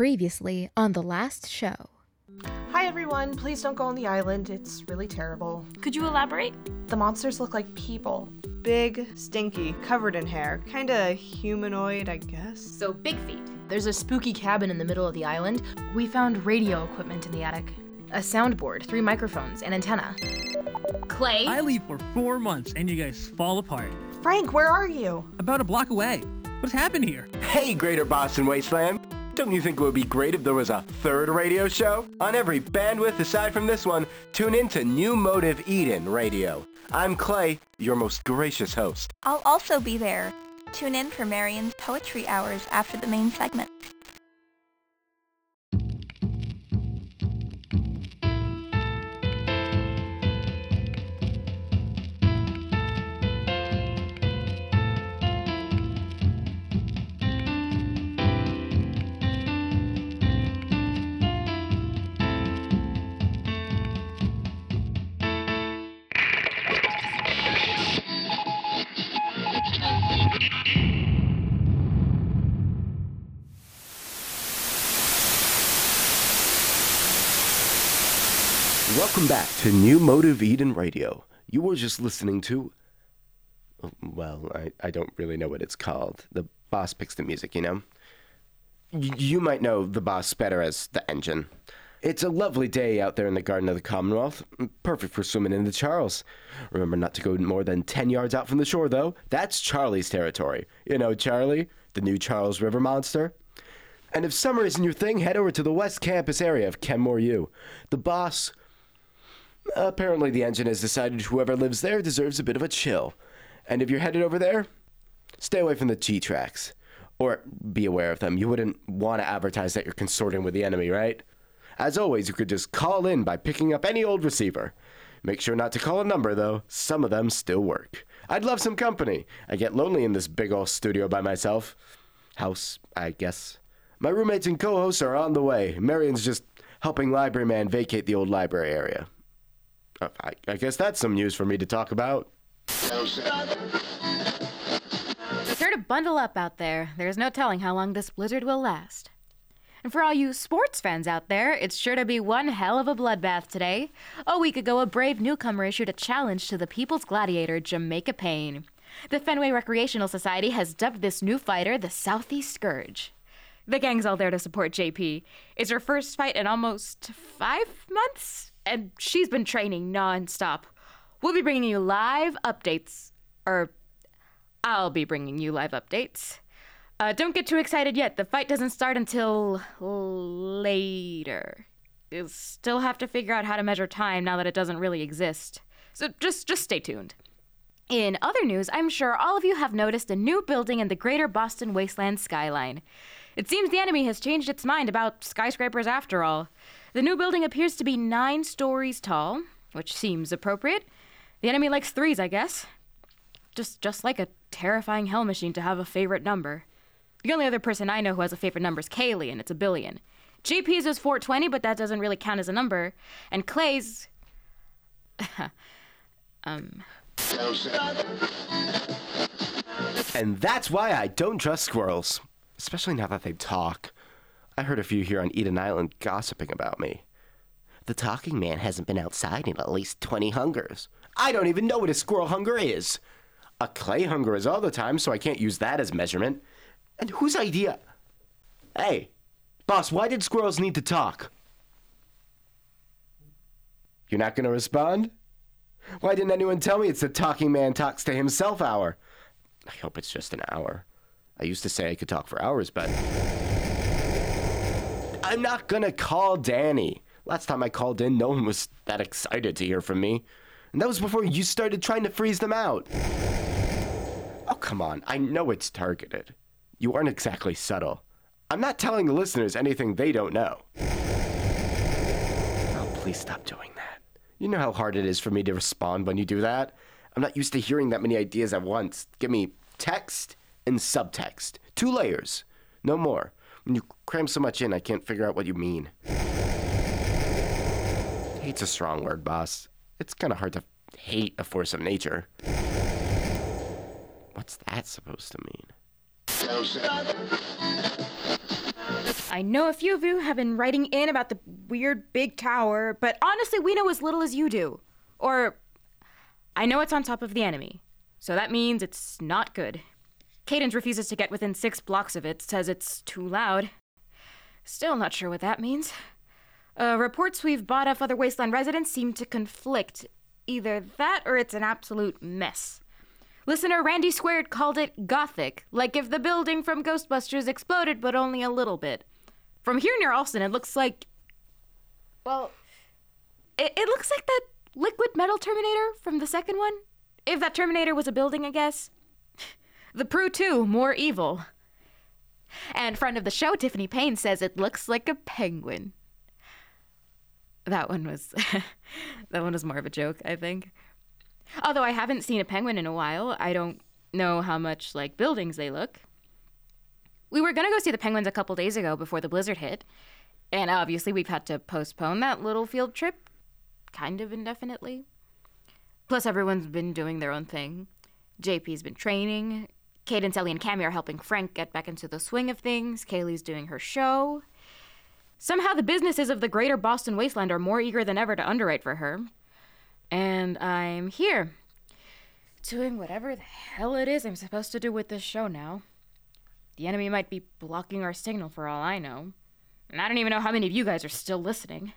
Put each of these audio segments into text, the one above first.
Previously on the last show. Hi everyone, please don't go on the island. It's really terrible. Could you elaborate? The monsters look like people. Big, stinky, covered in hair. Kinda humanoid, I guess. So, big feet. There's a spooky cabin in the middle of the island. We found radio equipment in the attic. A soundboard, three microphones, an antenna. Clay? I leave for four months and you guys fall apart. Frank, where are you? About a block away. What's happened here? Hey, Greater Boston Wasteland! Don't you think it would be great if there was a third radio show? On every bandwidth aside from this one, tune in to New Motive Eden Radio. I'm Clay, your most gracious host. I'll also be there. Tune in for Marion's poetry hours after the main segment. Welcome back to New Motive Eden Radio. You were just listening to. Well, I, I don't really know what it's called. The boss picks the music, you know? You might know the boss better as the engine. It's a lovely day out there in the Garden of the Commonwealth. Perfect for swimming in the Charles. Remember not to go more than 10 yards out from the shore, though. That's Charlie's territory. You know, Charlie, the new Charles River monster. And if summer isn't your thing, head over to the West Campus area of Kenmore U. The boss Apparently, the engine has decided whoever lives there deserves a bit of a chill. And if you're headed over there, stay away from the G tracks. Or be aware of them. You wouldn't want to advertise that you're consorting with the enemy, right? As always, you could just call in by picking up any old receiver. Make sure not to call a number, though. Some of them still work. I'd love some company. I get lonely in this big old studio by myself. House, I guess. My roommates and co hosts are on the way. Marion's just helping Library Man vacate the old library area. I, I guess that's some news for me to talk about. Be Sure to bundle up out there. There's no telling how long this blizzard will last. And for all you sports fans out there, it's sure to be one hell of a bloodbath today. A week ago, a brave newcomer issued a challenge to the People's Gladiator, Jamaica Payne. The Fenway Recreational Society has dubbed this new fighter the Southeast Scourge. The gang's all there to support JP. It's her first fight in almost five months, and she's been training nonstop. We'll be bringing you live updates, or I'll be bringing you live updates. Uh, don't get too excited yet. The fight doesn't start until later. You'll still have to figure out how to measure time now that it doesn't really exist. So just just stay tuned. In other news, I'm sure all of you have noticed a new building in the greater Boston wasteland skyline. It seems the enemy has changed its mind about skyscrapers after all. The new building appears to be nine stories tall, which seems appropriate. The enemy likes threes, I guess. Just just like a terrifying hell machine to have a favorite number. The only other person I know who has a favorite number is Kaylee, and it's a billion. GP's is 420, but that doesn't really count as a number. And Clay's. um. And that's why I don't trust squirrels, especially now that they talk. I heard a few here on Eden Island gossiping about me. The talking man hasn't been outside in at least 20 hungers. I don't even know what a squirrel hunger is. A clay hunger is all the time, so I can't use that as measurement. And whose idea? Hey, boss, why did squirrels need to talk? You're not going to respond? Why didn't anyone tell me it's the talking man talks to himself hour? I hope it's just an hour. I used to say I could talk for hours, but. I'm not gonna call Danny. Last time I called in, no one was that excited to hear from me. And that was before you started trying to freeze them out. Oh, come on. I know it's targeted. You aren't exactly subtle. I'm not telling the listeners anything they don't know. Oh, please stop doing that. You know how hard it is for me to respond when you do that? I'm not used to hearing that many ideas at once. Give me text and subtext. Two layers. No more. When you cram so much in, I can't figure out what you mean. Hate's a strong word, boss. It's kind of hard to hate a force of nature. What's that supposed to mean? I know a few of you have been writing in about the weird big tower, but honestly, we know as little as you do. Or, I know it's on top of the enemy, so that means it's not good. Cadence refuses to get within six blocks of it, says it's too loud. Still not sure what that means. Uh, reports we've bought off other Wasteland residents seem to conflict. Either that or it's an absolute mess. Listener Randy Squared called it gothic, like if the building from Ghostbusters exploded, but only a little bit. From here near Allston, it looks like. Well, it, it looks like that liquid metal Terminator from the second one. If that Terminator was a building, I guess. The Prue 2, more evil. And friend of the show, Tiffany Payne, says it looks like a penguin. That one was that one was more of a joke, I think. Although I haven't seen a penguin in a while, I don't know how much like buildings they look. We were gonna go see the penguins a couple days ago before the blizzard hit, and obviously we've had to postpone that little field trip kind of indefinitely. Plus, everyone's been doing their own thing. JP's been training. Cadence, Ellie, and Cammy are helping Frank get back into the swing of things. Kaylee's doing her show. Somehow, the businesses of the greater Boston wasteland are more eager than ever to underwrite for her. And I'm here, doing whatever the hell it is I'm supposed to do with this show now. The enemy might be blocking our signal for all I know. And I don't even know how many of you guys are still listening.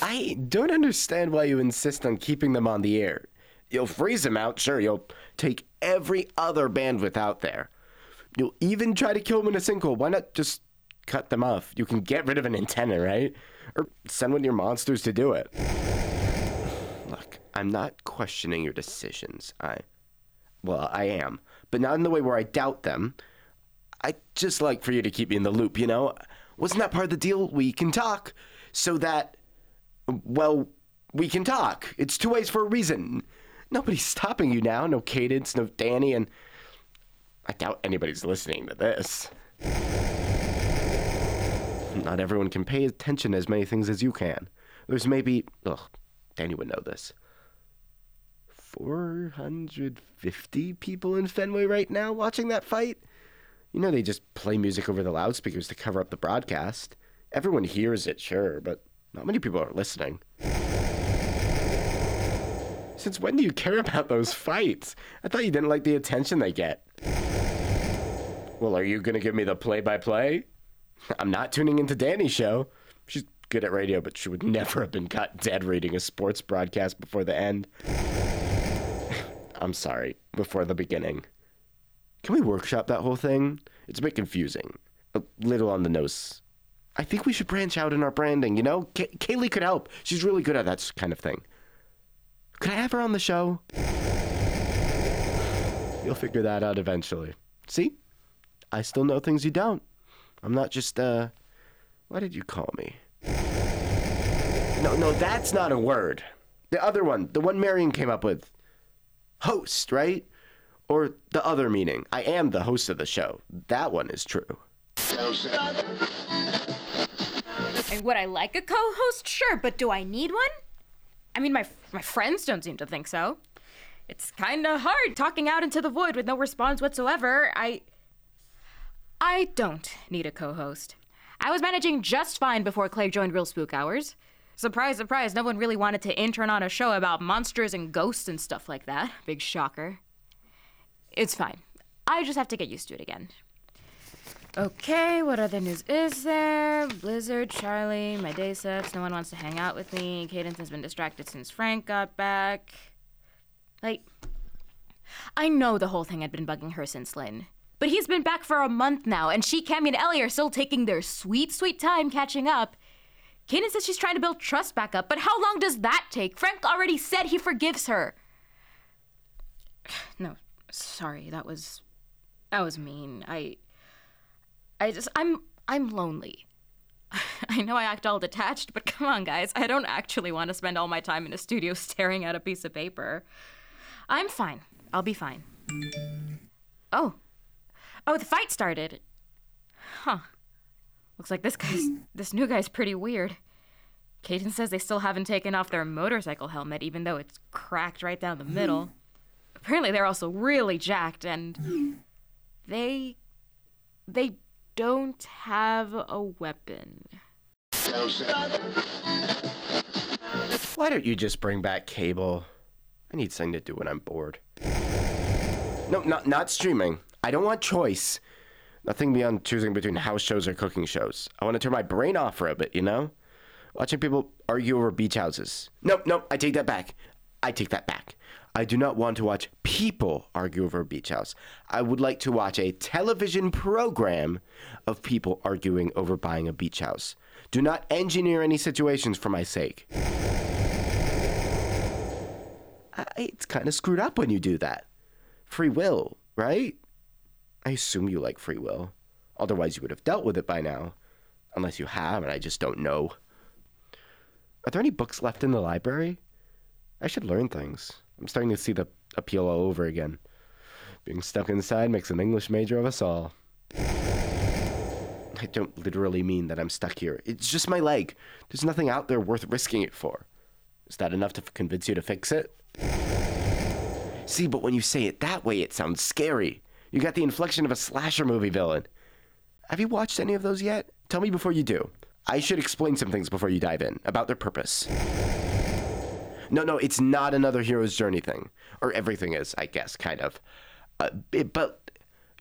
I don't understand why you insist on keeping them on the air. You'll freeze them out, sure. You'll take every other bandwidth out there. You'll even try to kill them in a sinkhole. Why not just cut them off? You can get rid of an antenna, right? Or send one of your monsters to do it. Look, I'm not questioning your decisions. I. Well, I am. But not in the way where I doubt them. I just like for you to keep me in the loop, you know? Wasn't that part of the deal? We can talk so that, well, we can talk. It's two ways for a reason. Nobody's stopping you now. No Cadence, no Danny, and I doubt anybody's listening to this. Not everyone can pay attention to as many things as you can. There's maybe, ugh, Danny would know this. 450 people in Fenway right now watching that fight? You know, they just play music over the loudspeakers to cover up the broadcast. Everyone hears it, sure, but not many people are listening. Since when do you care about those fights? I thought you didn't like the attention they get. Well, are you gonna give me the play by play? I'm not tuning into Danny's show. She's good at radio, but she would never have been caught dead reading a sports broadcast before the end. I'm sorry, before the beginning. Can we workshop that whole thing? It's a bit confusing. A little on the nose. I think we should branch out in our branding, you know? Kay- Kaylee could help. She's really good at that kind of thing. Could I have her on the show? You'll figure that out eventually. See? I still know things you don't. I'm not just, uh. What did you call me? No, no, that's not a word. The other one, the one Marion came up with. Host, right? Or the other meaning. I am the host of the show. That one is true. And would I like a co-host? Sure, but do I need one? I mean, my my friends don't seem to think so. It's kind of hard talking out into the void with no response whatsoever. I I don't need a co-host. I was managing just fine before Clay joined Real Spook Hours. Surprise, surprise, no one really wanted to intern on a show about monsters and ghosts and stuff like that. Big shocker. It's fine. I just have to get used to it again. Okay, what other news is there? Blizzard, Charlie, my day sucks. No one wants to hang out with me. Cadence has been distracted since Frank got back. Like, I know the whole thing had been bugging her since Lynn. But he's been back for a month now, and she, Cammy, and Ellie are still taking their sweet, sweet time catching up. Cadence says she's trying to build trust back up, but how long does that take? Frank already said he forgives her. No, sorry, that was. That was mean. I. I just I'm I'm lonely. I know I act all detached, but come on, guys. I don't actually want to spend all my time in a studio staring at a piece of paper. I'm fine. I'll be fine. Oh. Oh, the fight started. Huh. Looks like this guy's this new guy's pretty weird. Cadence says they still haven't taken off their motorcycle helmet, even though it's cracked right down the middle. Apparently, they're also really jacked, and they they don't have a weapon. Why don't you just bring back cable? I need something to do when I'm bored. No, not not streaming. I don't want choice. Nothing beyond choosing between house shows or cooking shows. I want to turn my brain off for a bit, you know? Watching people argue over beach houses. Nope, nope, I take that back. I take that back. I do not want to watch people argue over a beach house. I would like to watch a television program of people arguing over buying a beach house. Do not engineer any situations for my sake. I, it's kind of screwed up when you do that. Free will, right? I assume you like free will. Otherwise, you would have dealt with it by now. Unless you have, and I just don't know. Are there any books left in the library? I should learn things. I'm starting to see the appeal all over again. Being stuck inside makes an English major of us all. I don't literally mean that I'm stuck here. It's just my leg. There's nothing out there worth risking it for. Is that enough to convince you to fix it? See, but when you say it that way, it sounds scary. You got the inflection of a slasher movie villain. Have you watched any of those yet? Tell me before you do. I should explain some things before you dive in about their purpose. No, no, it's not another hero's journey thing, or everything is, I guess, kind of. Uh, it, but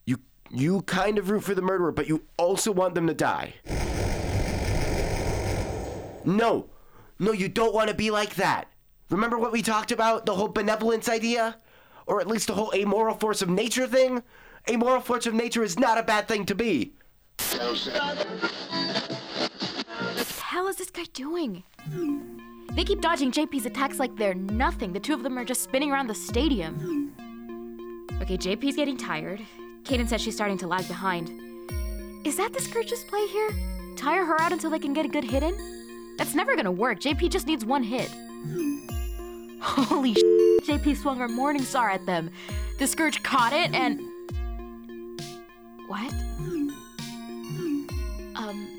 you you kind of root for the murderer, but you also want them to die. No, no, you don't want to be like that. Remember what we talked about, the whole benevolence idea, or at least the whole amoral force of nature thing. Amoral force of nature is not a bad thing to be. What the hell is this guy doing? They keep dodging JP's attacks like they're nothing. The two of them are just spinning around the stadium. Okay, JP's getting tired. Cadence says she's starting to lag behind. Is that the Scourge's play here? Tire her out until they can get a good hit in? That's never gonna work. JP just needs one hit. Holy sh! JP swung her Morning Star at them. The Scourge caught it and. What? Um.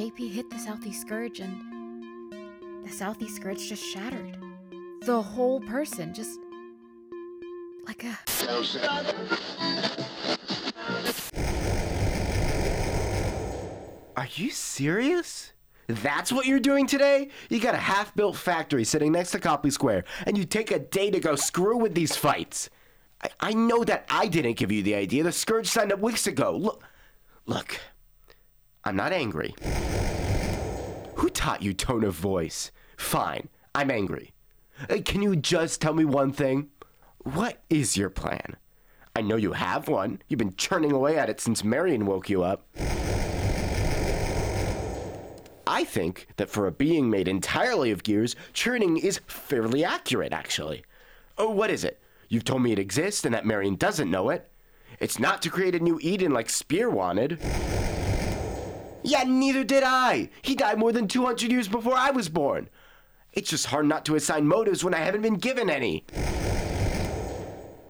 JP hit the Southeast Scourge and the Southeast Scourge just shattered. The whole person just like a Are you serious? That's what you're doing today? You got a half built factory sitting next to Copley Square, and you take a day to go screw with these fights. I, I know that I didn't give you the idea. The Scourge signed up weeks ago. Look, look, I'm not angry. Who taught you tone of voice? Fine, I'm angry. Can you just tell me one thing? What is your plan? I know you have one. You've been churning away at it since Marion woke you up. I think that for a being made entirely of gears, churning is fairly accurate, actually. Oh, what is it? You've told me it exists and that Marion doesn't know it. It's not to create a new Eden like Spear wanted. Yeah, neither did I. He died more than 200 years before I was born. It's just hard not to assign motives when I haven't been given any.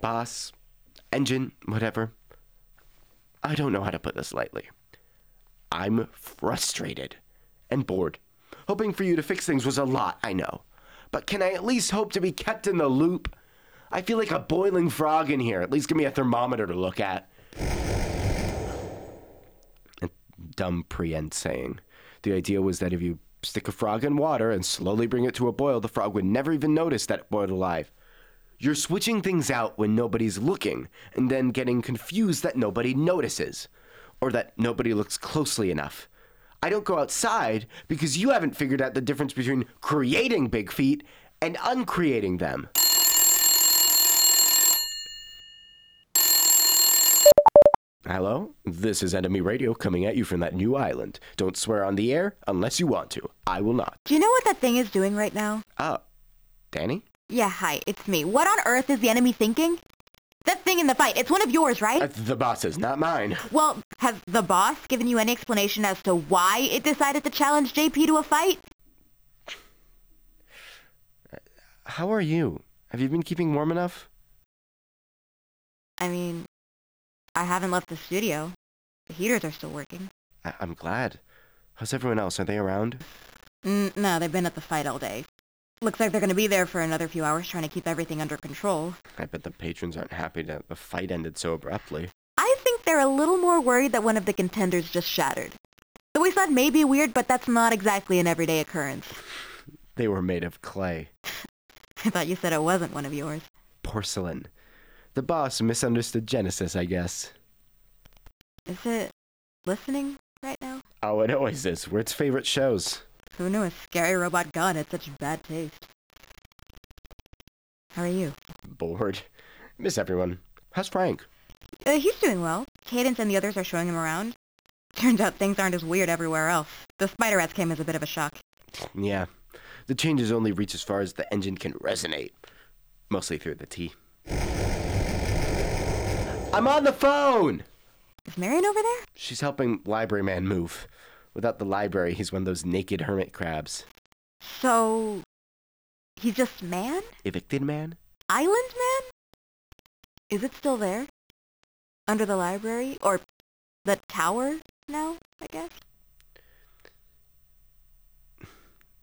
Boss, engine, whatever. I don't know how to put this lightly. I'm frustrated and bored. Hoping for you to fix things was a lot, I know. But can I at least hope to be kept in the loop? I feel like a boiling frog in here. At least give me a thermometer to look at. A dumb pre-end saying. The idea was that if you stick a frog in water and slowly bring it to a boil, the frog would never even notice that it boiled alive. You're switching things out when nobody's looking, and then getting confused that nobody notices, or that nobody looks closely enough. I don't go outside because you haven't figured out the difference between creating big feet and uncreating them. Hello? This is Enemy Radio coming at you from that new island. Don't swear on the air unless you want to. I will not. Do you know what that thing is doing right now? Oh, Danny? Yeah, hi, it's me. What on earth is the enemy thinking? That thing in the fight, it's one of yours, right? Uh, the boss's, not mine. well, has the boss given you any explanation as to why it decided to challenge JP to a fight? How are you? Have you been keeping warm enough? I mean, I haven't left the studio. The heaters are still working. I- I'm glad. How's everyone else? Are they around? Mm, no, they've been at the fight all day. Looks like they're gonna be there for another few hours trying to keep everything under control. I bet the patrons aren't happy that the fight ended so abruptly. I think they're a little more worried that one of the contenders just shattered. The wasteland may be weird, but that's not exactly an everyday occurrence. They were made of clay. I thought you said it wasn't one of yours. Porcelain. The boss misunderstood Genesis, I guess. Is it listening right now? Oh, it always is. We're its favorite shows. Who knew a scary robot god had such bad taste? How are you? Bored. Miss everyone. How's Frank? Uh, he's doing well. Cadence and the others are showing him around. Turns out things aren't as weird everywhere else. The spider rats came as a bit of a shock. Yeah. The changes only reach as far as the engine can resonate. Mostly through the T. I'm on the phone! Is Marion over there? She's helping Library Man move. Without the library, he's one of those naked hermit crabs. So... He's just man? Evicted man? Island man? Is it still there? Under the library? Or the tower now, I guess?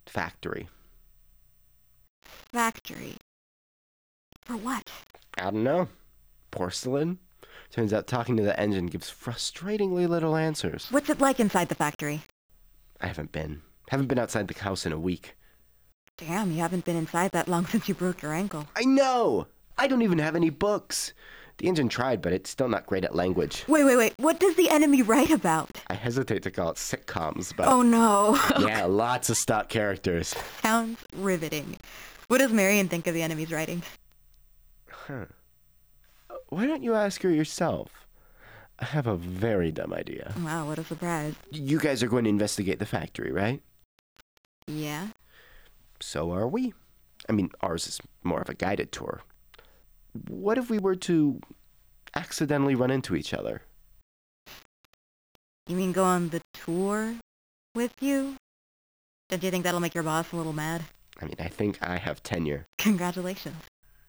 Factory. Factory. For what? I don't know. Porcelain? Turns out talking to the engine gives frustratingly little answers. What's it like inside the factory? I haven't been. Haven't been outside the house in a week. Damn, you haven't been inside that long since you broke your ankle. I know! I don't even have any books. The engine tried, but it's still not great at language. Wait, wait, wait. What does the enemy write about? I hesitate to call it sitcoms, but. Oh no. yeah, lots of stock characters. Sounds riveting. What does Marion think of the enemy's writing? Huh. Why don't you ask her yourself? I have a very dumb idea. Wow, what a surprise. You guys are going to investigate the factory, right? Yeah. So are we. I mean, ours is more of a guided tour. What if we were to accidentally run into each other? You mean go on the tour with you? Don't you think that'll make your boss a little mad? I mean, I think I have tenure. Congratulations.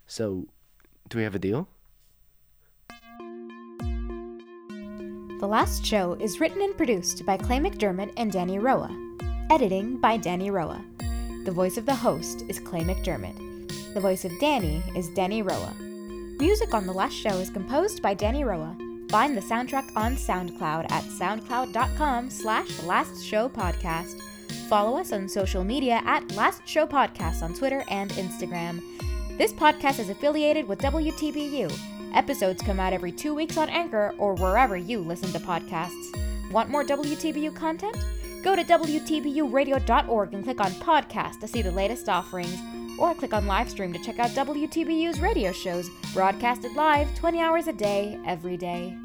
So, do we have a deal? The Last Show is written and produced by Clay McDermott and Danny Roa. Editing by Danny Roa. The voice of the host is Clay McDermott. The voice of Danny is Danny Roa. Music on The Last Show is composed by Danny Roa. Find the soundtrack on SoundCloud at soundcloud.com slash Last Show Podcast. Follow us on social media at Last Show Podcast on Twitter and Instagram. This podcast is affiliated with WTBU. Episodes come out every two weeks on Anchor or wherever you listen to podcasts. Want more WTBU content? Go to WTBUradio.org and click on podcast to see the latest offerings, or click on livestream to check out WTBU's radio shows, broadcasted live 20 hours a day, every day.